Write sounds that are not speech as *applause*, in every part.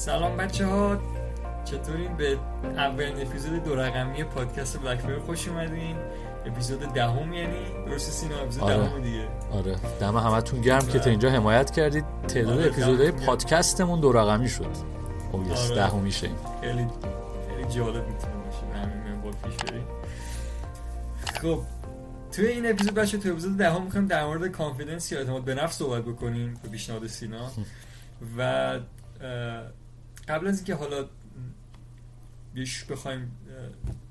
سلام بچه ها چطورین؟ به اولین اپیزود دو رقمی پادکست بلک خوش اومدین. اپیزود دهم یعنی درست سینا اپیزود آره. دهم دیگه. آره. دم همتون گرم که تا اینجا حمایت کردید. تعداد آره، اپیزودهای. پادکستمون دو رقمی شد. اویس آره. دهم میشه. خیلی خیلی جالب می‌تونه باشه. همین منوال پیش بریم. خب توی این اپیزود بچه توی اپیزود دهم می‌خوایم در مورد کانفیدنس یا اعتماد به نفس صحبت بکنیم. به پیشنهاد سینا. و قبل از اینکه حالا بیش بخوایم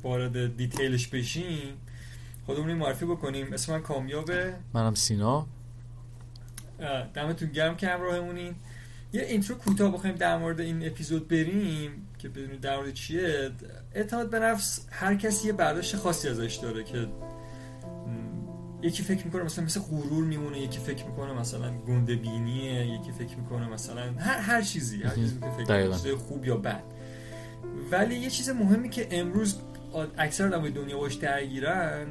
وارد دیتیلش بشیم خودمون معرفی بکنیم. اسم من کامیابه. منم سینا. دمتون گرم که همراهمونین. یه اینترو کوتاه بخوایم در مورد این اپیزود بریم که بدونید در مورد چیه. اعتماد به نفس هر کسی یه برداشت خاصی ازش داره که یکی فکر می‌کنه مثلا مثل غرور میمونه یکی فکر می‌کنه مثلا گنده بینیه یکی فکر می‌کنه مثلا هر هر چیزی هر چیزی که فکر دقیقاً. می‌کنه چیز خوب یا بد ولی یه چیز مهمی که امروز اکثر آدمای دنیا باش درگیرن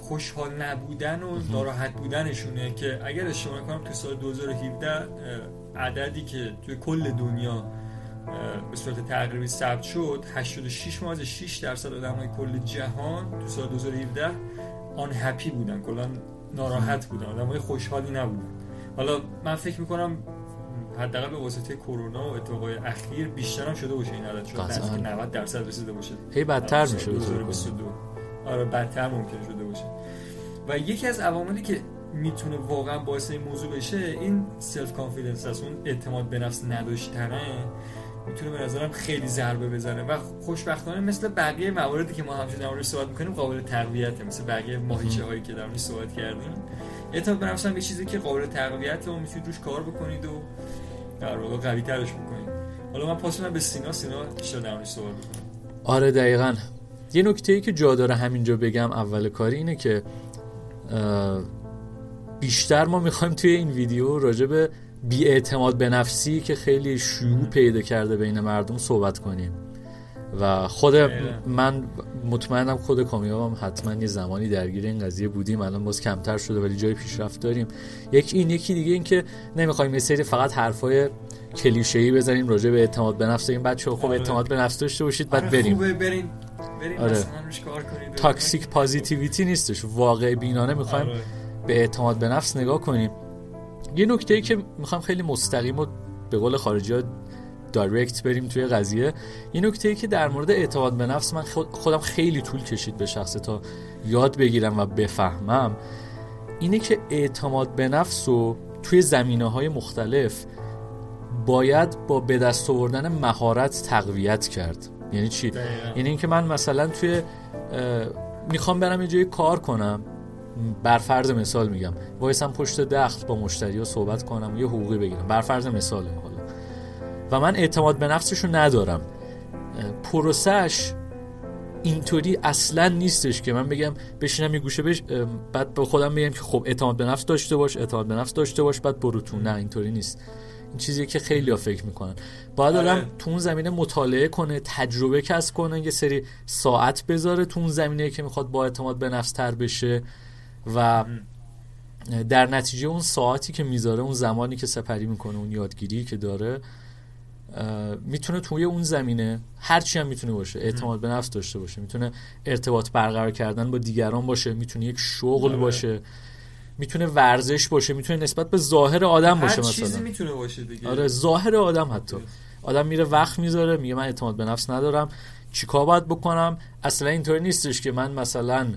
خوشحال نبودن و ناراحت بودنشونه که اگر اشتباه نکنم تو سال 2017 اه، عددی که توی کل دنیا به صورت تقریبی ثبت شد 86 ما از 6 درصد آدمای کل جهان تو سال 2017 آن هپی بودن کلا ناراحت بودن آدمای خوشحالی نبودن. حالا من فکر می‌کنم حداقل به واسطه کرونا و اتفاقای اخیر بیشتر هم شده باشه این عدد قطعاً. نزدیک 90 درصد رسیده باشه. هی بدتر میشه سال به طور کلی. 2022 آره بدتر ممکن شده باشه. و یکی از عواملی که می‌تونه واقعا باعث این موضوع بشه این self-confidence است. اون اعتماد به نفس نداشتنه. می‌تونه به نظرم خیلی ضربه بزنه و خوشبختانه مثل بقیه مواردی که ما همچنین در موردش صحبت می‌کنیم قابل تقویته مثل بقیه ماهیچه هایی که در موردش صحبت کردیم. اعتماد به نفس هم یه چیزی که قابل تقویت و می‌تونید روش کار بکنید و در واقع قوی ترش بکنید. حالا من پاس به سینا. سینا بیشتر در موردش صحبت بکنیم آره دقیقا. یه نکته ای که جا داره همینجا بگم اول کاری اینه که بیشتر ما می‌خوایم توی این ویدیو راجع به بیاعتماد به نفسی که خیلی شیوع پیدا کرده بین مردم صحبت کنیم. و خود. من مطمئنم خود کامیابم حتما یه زمانی درگیر این قضیه بودیم. الان باز کمتر شده ولی جای پیشرفت داریم. یک این یکی دیگه این که نمی‌خوایم یه سری فقط حرفای کلیشه‌ای بزنیم راجع به اعتماد به نفس. این بچه خب آره. اعتماد به نفس داشته باشید بعد آره، بریم. خوبه برین برین آره. کار کنید تاکسیک پازیتیویتی نیستش. واقع بینانه می‌خوایم آره. به اعتماد به نفس نگاه کنیم. یه نکته ای که می‌خوام خیلی مستقیم و به قول خارجی ها دایرکت بریم توی قضیه یه نکته ای که در مورد اعتماد به نفس من خود- خودم خیلی طول کشید به شخصه تا یاد بگیرم و بفهمم اینه که اعتماد به نفس رو توی زمینه های مختلف باید با به دست آوردن مهارت تقویت کرد یعنی چی. یعنی اینکه من مثلا توی می‌خوام برم یه جایی کار کنم بر فرض مثال میگم وایسم پشت دخت با مشتری ها صحبت کنم و یه حقوقی بگیرم. بر فرض مثال حالا. و من اعتماد به نفسشو ندارم. پروسش اینطوری اصلا نیستش که من بگم بشینم یه گوشه بش بعد به خودم بگم که خب اعتماد به نفس داشته باش اعتماد به نفس داشته باش بعد برو تو. نه اینطوری نیست. این چیزیه که خیلی ها فکر می‌کنن. باید آره. آدم تو اون زمینه مطالعه کنه تجربه کسب کنه یه سری ساعت بذاره تو اون زمینه که می‌خواد با اعتماد به نفس تر بشه. و در نتیجه اون ساعتی که می‌ذاره اون زمانی که سپری می‌کنه اون یادگیری که داره می‌تونه توی اون زمینه هرچی هم می‌تونه باشه اعتماد به نفس داشته باشه می‌تونه ارتباط برقرار کردن با دیگران باشه می‌تونه یک شغل آره. باشه می‌تونه ورزش باشه می‌تونه نسبت به ظاهر آدم باشه هر چیزی مثلا. می‌تونه باشه دیگه. آره ظاهر آدم حتی. آدم میره وقت می‌ذاره میگه من اعتماد به نفس ندارم چیکار باید بکنم؟ اصلا اینطوری نیستش که من مثلا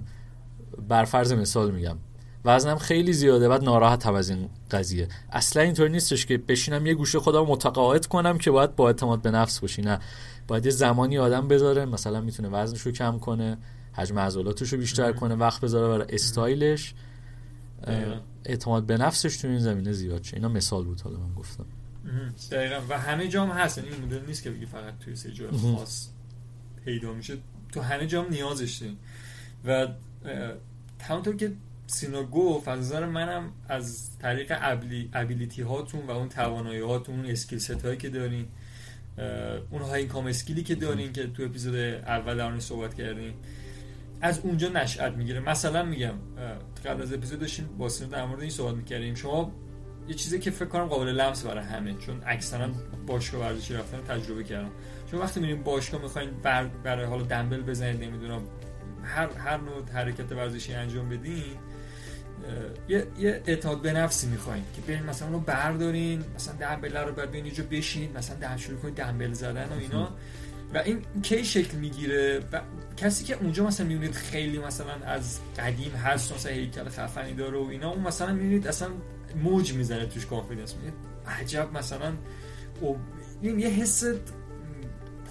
بر فرض مثال میگم. وزنم خیلی زیاده بعد ناراحتم از این قضیه. اصلا اینطوری نیستش که بشینم یه گوشه خودم متقاعد کنم که باید با اعتماد به نفس باشی. نه. باید یه زمانی آدم بذاره مثلا می‌تونه وزنش رو کم کنه حجم عضلاتش رو بیشتر کنه وقت بذاره برای استایلش. اعتماد به نفسش تو این زمینه زیاد شه. اینا مثال بود حالا من گفتم. دقیقا. و همه جام هست. یعنی این مدل نیست که بگی فقط توی سه جای مهم. خاص پیدا میشه. تو همه جام نیازش و همونطور که سینا گفت از نظر منم از طریق ابیلیتی هاتون و اون توانایی هاتون اون اسکیل ست هایی که دارین اون های اینکام اسکیلی که دارین که تو اپیزود اول در صحبت کردیم از اونجا نشأت می‌گیره. مثلا میگم قبل از اپیزود داشتیم با سینا در مورد این صحبت می‌کردیم. شما یه چیزی که فکر کنم قابل لمس برای همه چون اکثرا باشگاه ورزشی رفتن تجربه کردم چون وقتی میریم باشگاه می‌خواین بر برای حالا دنبل بزنید نمی‌دونم هر هر نوع حرکت ورزشی انجام بدین یه یه اعتماد به نفسی می‌خواین که برین مثلا اونو بردارین مثلا دنبل رو بعد بیاین اینجا بشینید مثلا دم شروع کنید دنبل زدن و اینا. و این کی شکل می‌گیره؟ و کسی که اونجا مثلا می‌بینید خیلی مثلا از قدیم هست مثلا هیکل خفنی داره و اینا اون مثلا می‌بینید اصلا موج می‌زنه توش confidence می‌بینید عجب مثلا او یه حس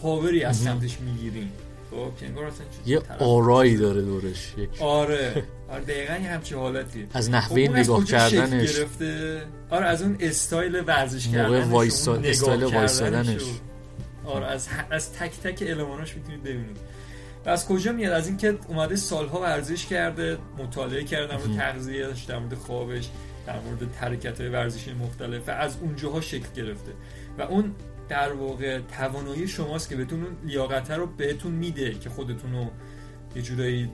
power ی از سمتش می‌گیریم خب یه aura یی داره دورش یک aura. آره دقیقا یه همچی حالتی. از نحوه نگاه کردنش گرفته؟ آره از اون استایل ورزش کردنش وایسا... استایل وایسادنش. آره از, از تک تک الماناش می‌تونید ببینید. و از کجا میاد؟ از اینکه اومده سالها ورزش کرده مطالعه کرده در مورد تغذیهش در مورد خوابش در مورد حرکت های ورزشی مختلف و از اونجاها شکل گرفته. و اون در واقع توانایی شماست که بهتون اون لیاقت رو بهتون میده که خودتون رو یه جورایی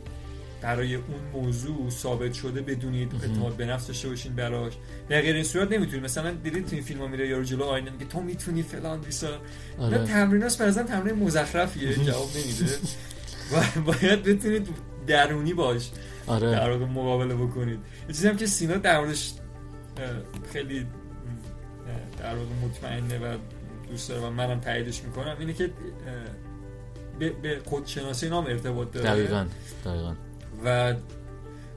برای اون موضوع ثابت شده بدونید اعتماد به نفس داشته باشین براش. در غیر این صورت نمی‌تونید. مثلا دیدید تو این فیلم ها میره یارو جلو آینه میگه تو می‌تونی فلان بیسا. آره. تمریناست برازم تمرین مزخرفیه. جواب نمیده. *laughs* و باید بتونید درونی باش. آره. در واقع مقابله بکنید. یه چیزی هم که سینا در موردش خیلی در واقع مطمئنه و دوست داره و منم تاییدش می‌کنم اینه که به خودشناسی نام ارتباط داره. دقیقا دقیقا. و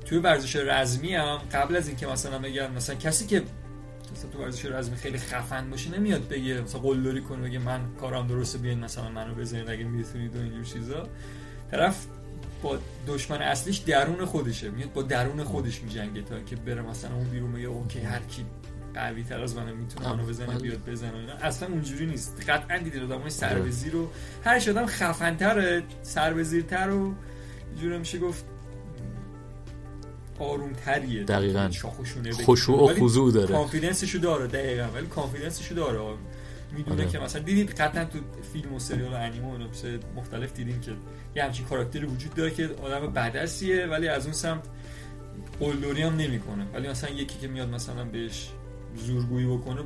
توی ورزش رزمی هم قبل از اینکه مثلا بگم مثلا کسی که مثلا تو ورزش رزمی خیلی خفن باشه نمیاد بگه مثلا قلدری کنه بگه من کارم درسته بیاین مثلا منو بزنید اگه می‌تونید و اینجور چیزا. طرف با دشمن اصلیش درون خودشه میاد با درون خودش میجنگه تا که بره مثلا اون بیرون میگه اوکی هر کی قوی تر از منو می‌تونه منو بزنه. بیاد بزنه اینا. اصلا اونجوری نیست. قطعا دیدید آدمای سر به زیر رو هر شدم خفن تر سر به تر و جوری میشه گفت آروم تریه دقیقاً خشوع و خضوع داره. کانفیدنسشو داره دقیقاً. ولی کانفیدنسشو داره. می‌دونه آره. که مثلا دیدید قطعا تو فیلم و سریال و انیمه و مختلف دیدیم که یه همچین کاراکتری وجود داره که آدم بدستیه ولی از اون سمت قلدری هم نمی‌کنه. ولی مثلا یکی که میاد مثلا بهش زورگویی بکنه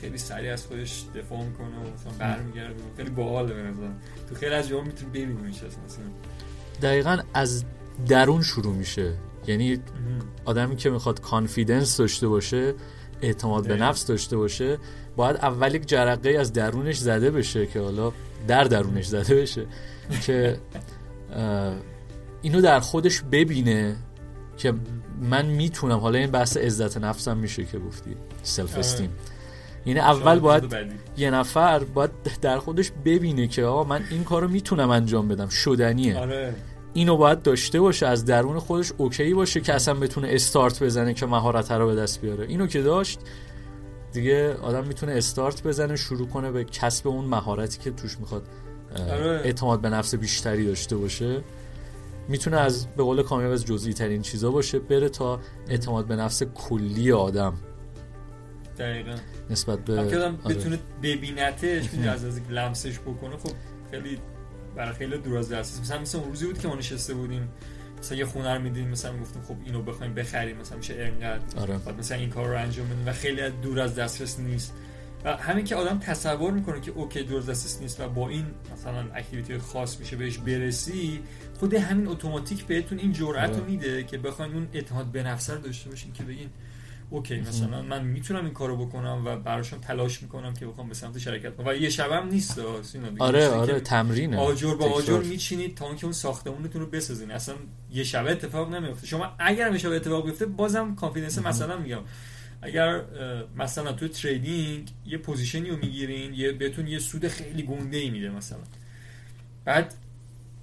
خیلی سریع از خودش دفاع می‌کنه و مثلا برمیگرده. خیلی باحاله به نظر تو خیلی از جاها می‌تونی ببینیش مثلا دقیقا از درون شروع میشه. یعنی آدمی که می‌خواد confidence داشته باشه اعتماد به نفس داشته باشه باید اول یک جرقه از درونش زده بشه که حالا در درونش زده بشه که اینو در خودش ببینه که من می‌تونم. حالا این بحث عزت نفسم میشه که گفتی. self-esteem یعنی اول باید یه نفر باید در خودش ببینه که آقا من این کارو می‌تونم انجام بدم. شدنیه. آره. اینو باید داشته باشه از درون خودش اوکی باشه که اصلا بتونه استارت بزنه که مهارت رو به دست بیاره. اینو که داشت دیگه آدم می‌تونه استارت بزنه شروع کنه به کسب اون مهارتی که توش می‌خواد آره. اعتماد به نفس بیشتری داشته باشه. می‌تونه از به قول کامیاب از جزئی ترین چیزا باشه بره تا اعتماد به نفس کلی آدم. دقیقا. نسبت به آره. بتونه ببینتش از از لمسش بکنه. خب خیلی برای خیلی دور از دست مثلا مثلا روزی بود که ما نشسته بودیم. مثلا یه خونه رو میدیم مثلا گفتیم خب اینو بخوایم بخریم. مثلا میشه اینقدر. آره. بعد مثلا این کار رو انجام بدیم و خیلی دور از دسترس نیست. و همین که آدم تصور می‌کنه که okay دور از دسترس نیست و با این مثلا activity خاص میشه بهش برسی خود همین اتوماتیک بهتون این جرأت رو آره. میده که بخواین اون اعتماد به نفس رو داشته باشین که بگین okay مثلا من می‌تونم این کارو بکنم و براشون تلاش می‌کنم که بخوام به سمت حرکت کنم. و یه شبم نیست آره آره تمرینه. آجر با آجر میچینید تا اینکه اون ساختمونتون رو بسازین. اصلا یه شبه اتفاق نمیفته شما اگر میشه اتفاق بیفته بازم confidence مثلا میگم. اگر مثلا تو trading یه position ی رو می‌گیرین یه بهتون یه سود خیلی گنده ای میده مثلا. بعد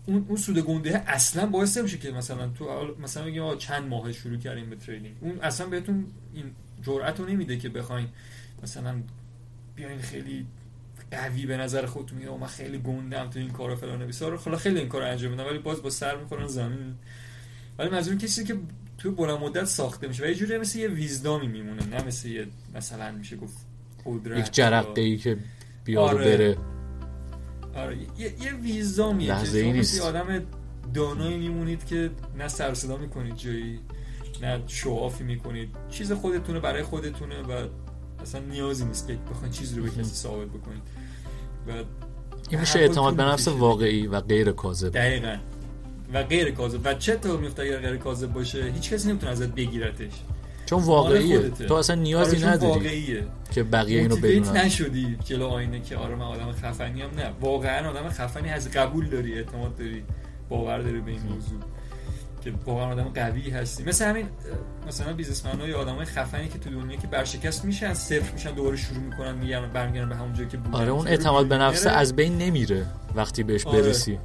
اون اون سود گنده اصلا باعث نمیشه که مثلا تو مثلا بگیم چند ماه شروع کردیم به trading اون اصلا بهتون این جرأت رو نمیده که بخواین مثلا بیاین خیلی قوی به نظر خودتون میگه من خیلی گندم تو این کارا فلان رو خلا خیلی این کارو انجام میدم ولی باز با سر می‌خورن زمین. ولی منظور کسی که تو بلند مدت ساخته میشه و یه جوری مثل یه ویزدامی میمونه نه مثل یه مثلا میشه گفت قدرت یک جرقه ای که بیاد آره. بره. آره یه, یه ویزدامیه که نیست. آدم دانایی میمونید که نه سر صدا می‌کنید جایی نه شوافی می‌کنید. چیز خودتونه برای خودتونه و اصلا نیازی نیست که بخواین چیزی رو به کسی ثابت بکنید. و این میشه اعتماد به نفس واقعی و غیر کاذب. دقیقا. و غیر کاذب. و چه تو میفته اگر غیر کاذب باشه؟ هیچ کسی نمی‌تونه ازت بگیرتش. چون واقعیه. تو اصلا نیازی آره نداری واقعیه. که بقیه اینو بدونن. نشدی جلو آینه که آره من آدم خفنی هم نه. واقعا آدم خفنی از قبول داری اعتماد داری. باور داری به این موضوع. که واقعا آدم قوی هستی. مثل همین مثلا بیزنسمن یا آدمای خفنی که تو دنیا که برشکست میشن صفر میشن دوباره شروع می‌کنن میگن برمیگردن به همون جایی که بودن. آره اون اعتماد به نفس. از بین نمیره وقتی بهش آره. برسی.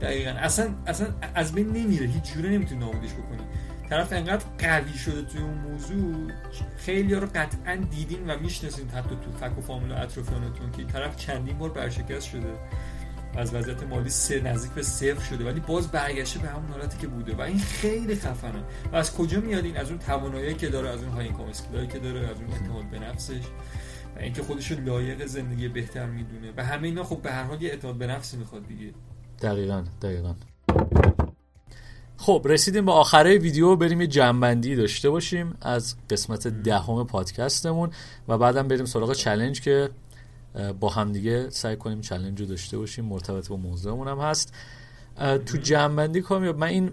دقیقا. اصلا اصلا از بین نمیره. هیچ جوره نمی‌تونی نابودش بکنی. طرف انقدر قوی شده توی اون موضوع خیلی رو قطعا دیدین و می‌شناسین حتی تو فک و فامیل اطرافیانتون که طرف چندین بار برشکست شده. از وضعیت مالی سه نزدیک به صفر شده ولی باز برگشته به همون حالتی که بوده و این خیلی خفنه. و از کجا میاد این از اون توانایی که داره از اون های اینکام که داره از اون اعتماد به نفسش و اینکه خودش رو لایق زندگی بهتر می‌دونه. و همه اینا خب به هر حال یه اعتماد به نفس می‌خواد دیگه. دقیقا دقیقا. خب رسیدیم به آخره ویدیو بریم یه جنبندی داشته باشیم از قسمت دهم پادکستمون و بعدم بریم سراغ چلنج که با هم دیگه سعی کنیم چلنج رو داشته باشیم. مرتبط با موضوعمون هم هست. تو جنبندی کامیاب من این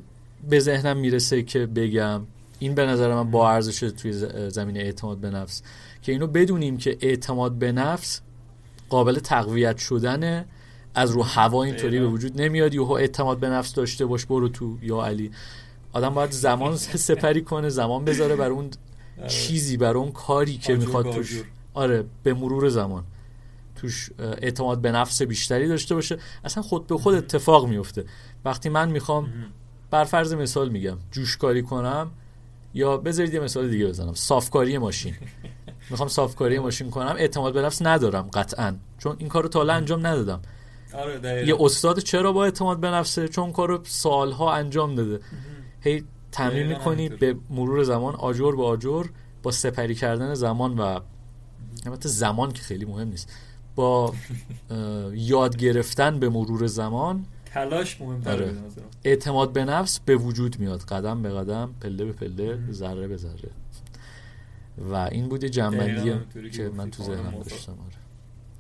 به ذهنم می‌رسه که بگم این به نظر من با ارزشه توی زمینه اعتماد به نفس که اینو بدونیم که اعتماد به نفس قابل تقویت شدنه. از رو هوا اینطوری به. وجود نمیاد. یهو اعتماد به نفس داشته باش برو تو یا علی. آدم باید زمان *laughs* *laughs* سپری کنه زمان بذاره بر اون آره. چیزی بر اون کاری که می‌خواد توش. آره به مرور زمان. توش اعتماد به نفس بیشتری داشته باشه. اصلا خود به خود اتفاق میفته. وقتی من می‌خوام. بر فرض مثال میگم جوشکاری کنم یا بذارید یه مثال دیگه بزنم. صافکاری ماشین. می‌خوام صافکاری ماشین کنم اعتماد به نفس ندارم قطعا. چون این کارو تا حالا انجام ندادم. آره دقیقاً. یه استاد چرا با اعتماد به نفسه چون کارو سالها انجام داده؟ هی تمرین می‌کنی. به مرور زمان آجر به آجر با سپری کردن زمان و البته زمان که خیلی مهم نیست. با یاد گرفتن به مرور زمان. تلاش مهمتره آره. اعتماد به نفس به وجود میاد. قدم به قدم پله به پله ذره به ذره. و این بود یه جنبندی که من تو ذهنم. داشتم. آره.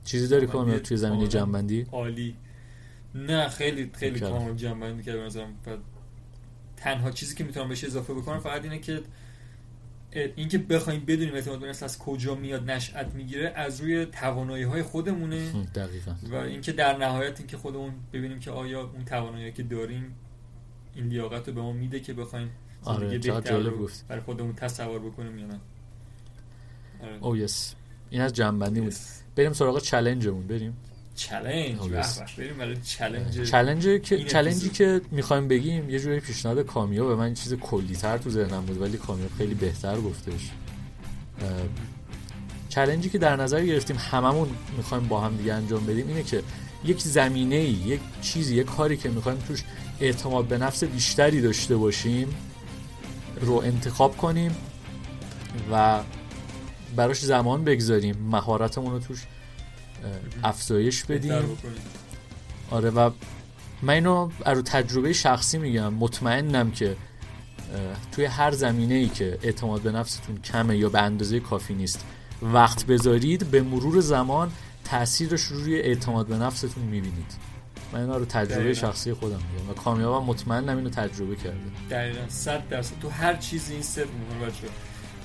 چیزی داری یه- توی زمینه کاملا جنبندی؟ عالی. نه خیلی خیلی. کامل جنبندی کرد نظرم و تنها چیزی که می‌تونم بهش اضافه بکنم فقط اینه که اینکه بخوایم بدونیم اعتماد به نفس از کجا میاد نشأت می‌گیره از روی توانایی های خودمونه. *laughs* دقیقا. و اینکه در نهایت اینکه خودمون ببینیم که آیا اون توانایی که داریم این لیاقت رو به ما میده که بخوایم آره، بهتر رو. برای خودمون تصور بکنیم یا نه. آره. او یس این از جنبندی بود. بریم سراغ challenge مون بریم challenge. بریم برای challenge challenge که challenge ی. که می‌خوایم بگیم یه جوری پیشنهاد کامیاب به من چیز کلی تر تو ذهنم بود ولی کامیاب خیلی بهتر گفتش challenge ی که در نظر گرفتیم هممون می‌خوایم با هم دیگه انجام بدیم اینه که یک زمینه ای یک چیزی یک کاری که می‌خوایم توش اعتماد به نفس بیشتری داشته باشیم رو انتخاب کنیم و براش زمان بگذاریم مهارتمون رو توش افزایش بدیم. آره و من اینو رو تجربه شخصی میگم مطمئنم که توی هر زمینه ای که اعتماد به نفستون کمه یا به اندازه کافی نیست وقت بذارید به مرور زمان تاثیرش رو روی اعتماد به نفستون می‌بینید من اینا رو تجربه دقیقاً. شخصی خودم میگم و کامیابم مطمئنم اینو تجربه کرده دقیقا صد درصد تو هر چیزی این صفر می‌کنه بچه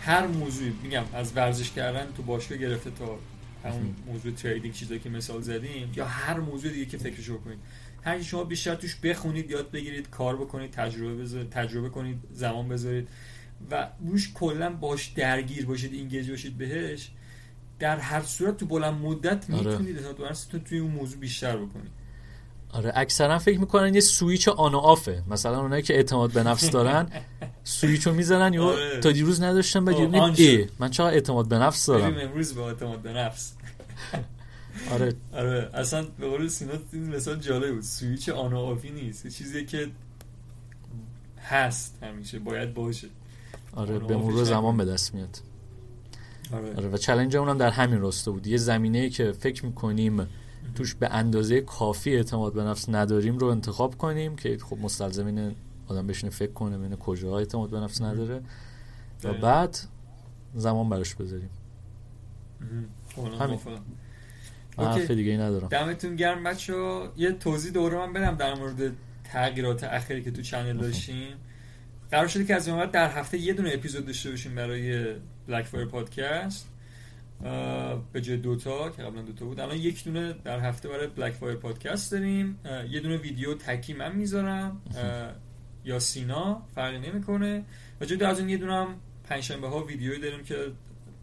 هر موضوعی میگم از ورزش کردن تو باشگاه گرفته تا همون موضوع تریدینگ چیزایی که مثال زدیم یا هر موضوع دیگه که فکرشو کنید هر شما بیشتر توش بخونید یاد بگیرید کار بکنید تجربه بذارید تجربه کنید زمان بذارید و روش کلا باش درگیر باشید اینگیج باشید بهش. در هر صورت تو بلند مدت آره. می‌تونید نفستون توی اون موضوع بیشتر بکنید. آره اکثرا فکر می‌کنن یه switch on و off ه. مثلا اونایی که اعتماد به نفس دارن سویچ رو می‌زنن یا آره. تا دیروز نداشتم بعد ای. من چقدر اعتماد به نفس دارم. امروز به اعتماد به نفس. آره. آره اصلا به قول سینا این مثال جالب بود. switch on و off ی نیست. چیزی که هست همیشه باید باشه. آره به مرور زمان. به دست میاد. آره, آره و challenge اونم در همین راستا بود. یه زمینه ای که فکر می‌کنیم توش به اندازه کافی اعتماد به نفس نداریم رو انتخاب کنیم که خب مستلزم اینه آدم بشینه فکر کنه ببینه کجاها اعتماد به نفس نداره. و. بعد زمان براش بذاریم. همین. من حرف دیگه ای ندارم. دمتون گرم بچه یه توضیح دوره من بدم در مورد تغییرات اخیری که تو channel داشتیم. قرار شده که از این در هفته یه دونه اپیزود داشته باشیم برای Black Fire پادکست به جای دوتا که قبلا دوتا بود. الان یک دونه در هفته برای بلک فایر پادکست داریم. یه دونه ویدیو تکی من می‌ذارم. یا سینا فرقی نمی‌کنه. و جدا از اون یه دونه هم پنجشنبه ها ویدیوی داریم که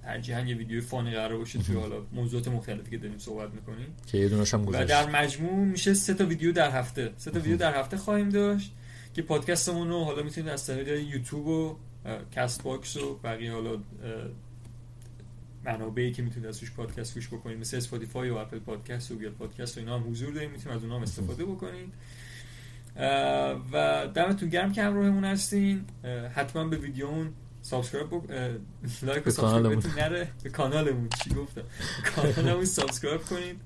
ترجیحاً یه ویدیو فانی قرار باشه توی حالا موضوعات مختلفی که داریم صحبت می‌کنیم. که یه دونش هم و در مجموع میشه سه تا ویدیو در هفته. سه تا ویدیو در هفته خواهیم داشت که پادکستمون رو حالا می‌تونید از طریق یوتیوب و Castbox و بقیه حالا منابعی که می‌تونید ازش پادکست گوش بکنید مثل Spotify و Apple Podcast و Google Podcast و اینا هم حضور داریم می‌تونید از اونها هم استفاده بکنید. و دمتون گرم که همراهمون هستین. حتما به ویدیومون subscribe بک... لایک و subscribe نره. به کانالمون. چی گفتم؟ *laughs* کانالمون subscribe کنید.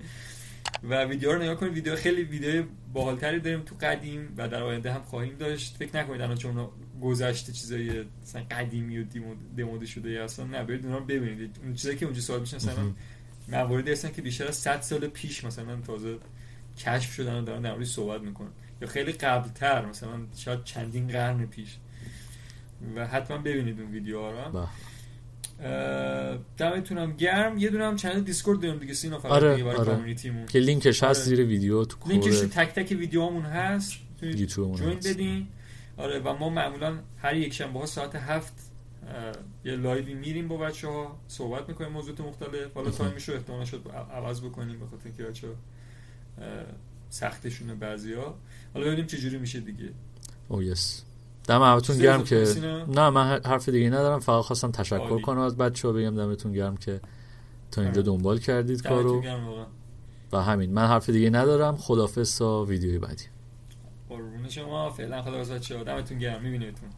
و ویدیو رو نگاه کنید. ویدیو خیلی ویدیو باحالتری داریم تو قدیم و در آینده هم خواهیم داشت. فکر نکنید الان چون گذشته چیزای مثلا قدیمی و دموده شده یا اصلا نه برید اونها رو ببینید. اون چیزایی که اونجا سوال میشن مثلا مواردی هستن که بیشتر از 100 سال پیش مثلا تازه کشف شدن و دارن در صحبت می‌کنن. یا خیلی قبلتر مثلا شاید چندین قرن پیش. و حتما ببینید اون ویدیوها رو. دمتونم گرم. یه دونه هم channel Discord داریم دیگه. سینا فقط آره، دیگه برای آره. community مون. که لینکش هست آره. زیر ویدیو تو لینکش تک تک ویدیوهامون هست. YouTube مون join. بدین. آره و ما معمولا هر یک شنبه ها ساعت هفت یه live ی میریم با بچه ها صحبت می‌کنیم موضوعات مختلف. حالا time ش رو احتمالا شد عوض بکنیم به خاطر اینکه بچه سختشونه بعضی ها حالا ببینیم چه جوری میشه دیگه. oh yes دم همتون گرم که؟ نه من حرف دیگه ندارم. فقط خواستم تشکر. کنم از بچه ها بگم دمتون گرم که تا اینجا آره. دنبال کردید کارو. و همین. من حرف دیگه ندارم. خدافظ تا ویدیوی بعدی. قربون شما. فعلا خدا بچه ها دمتون گرم. میبینیمتون.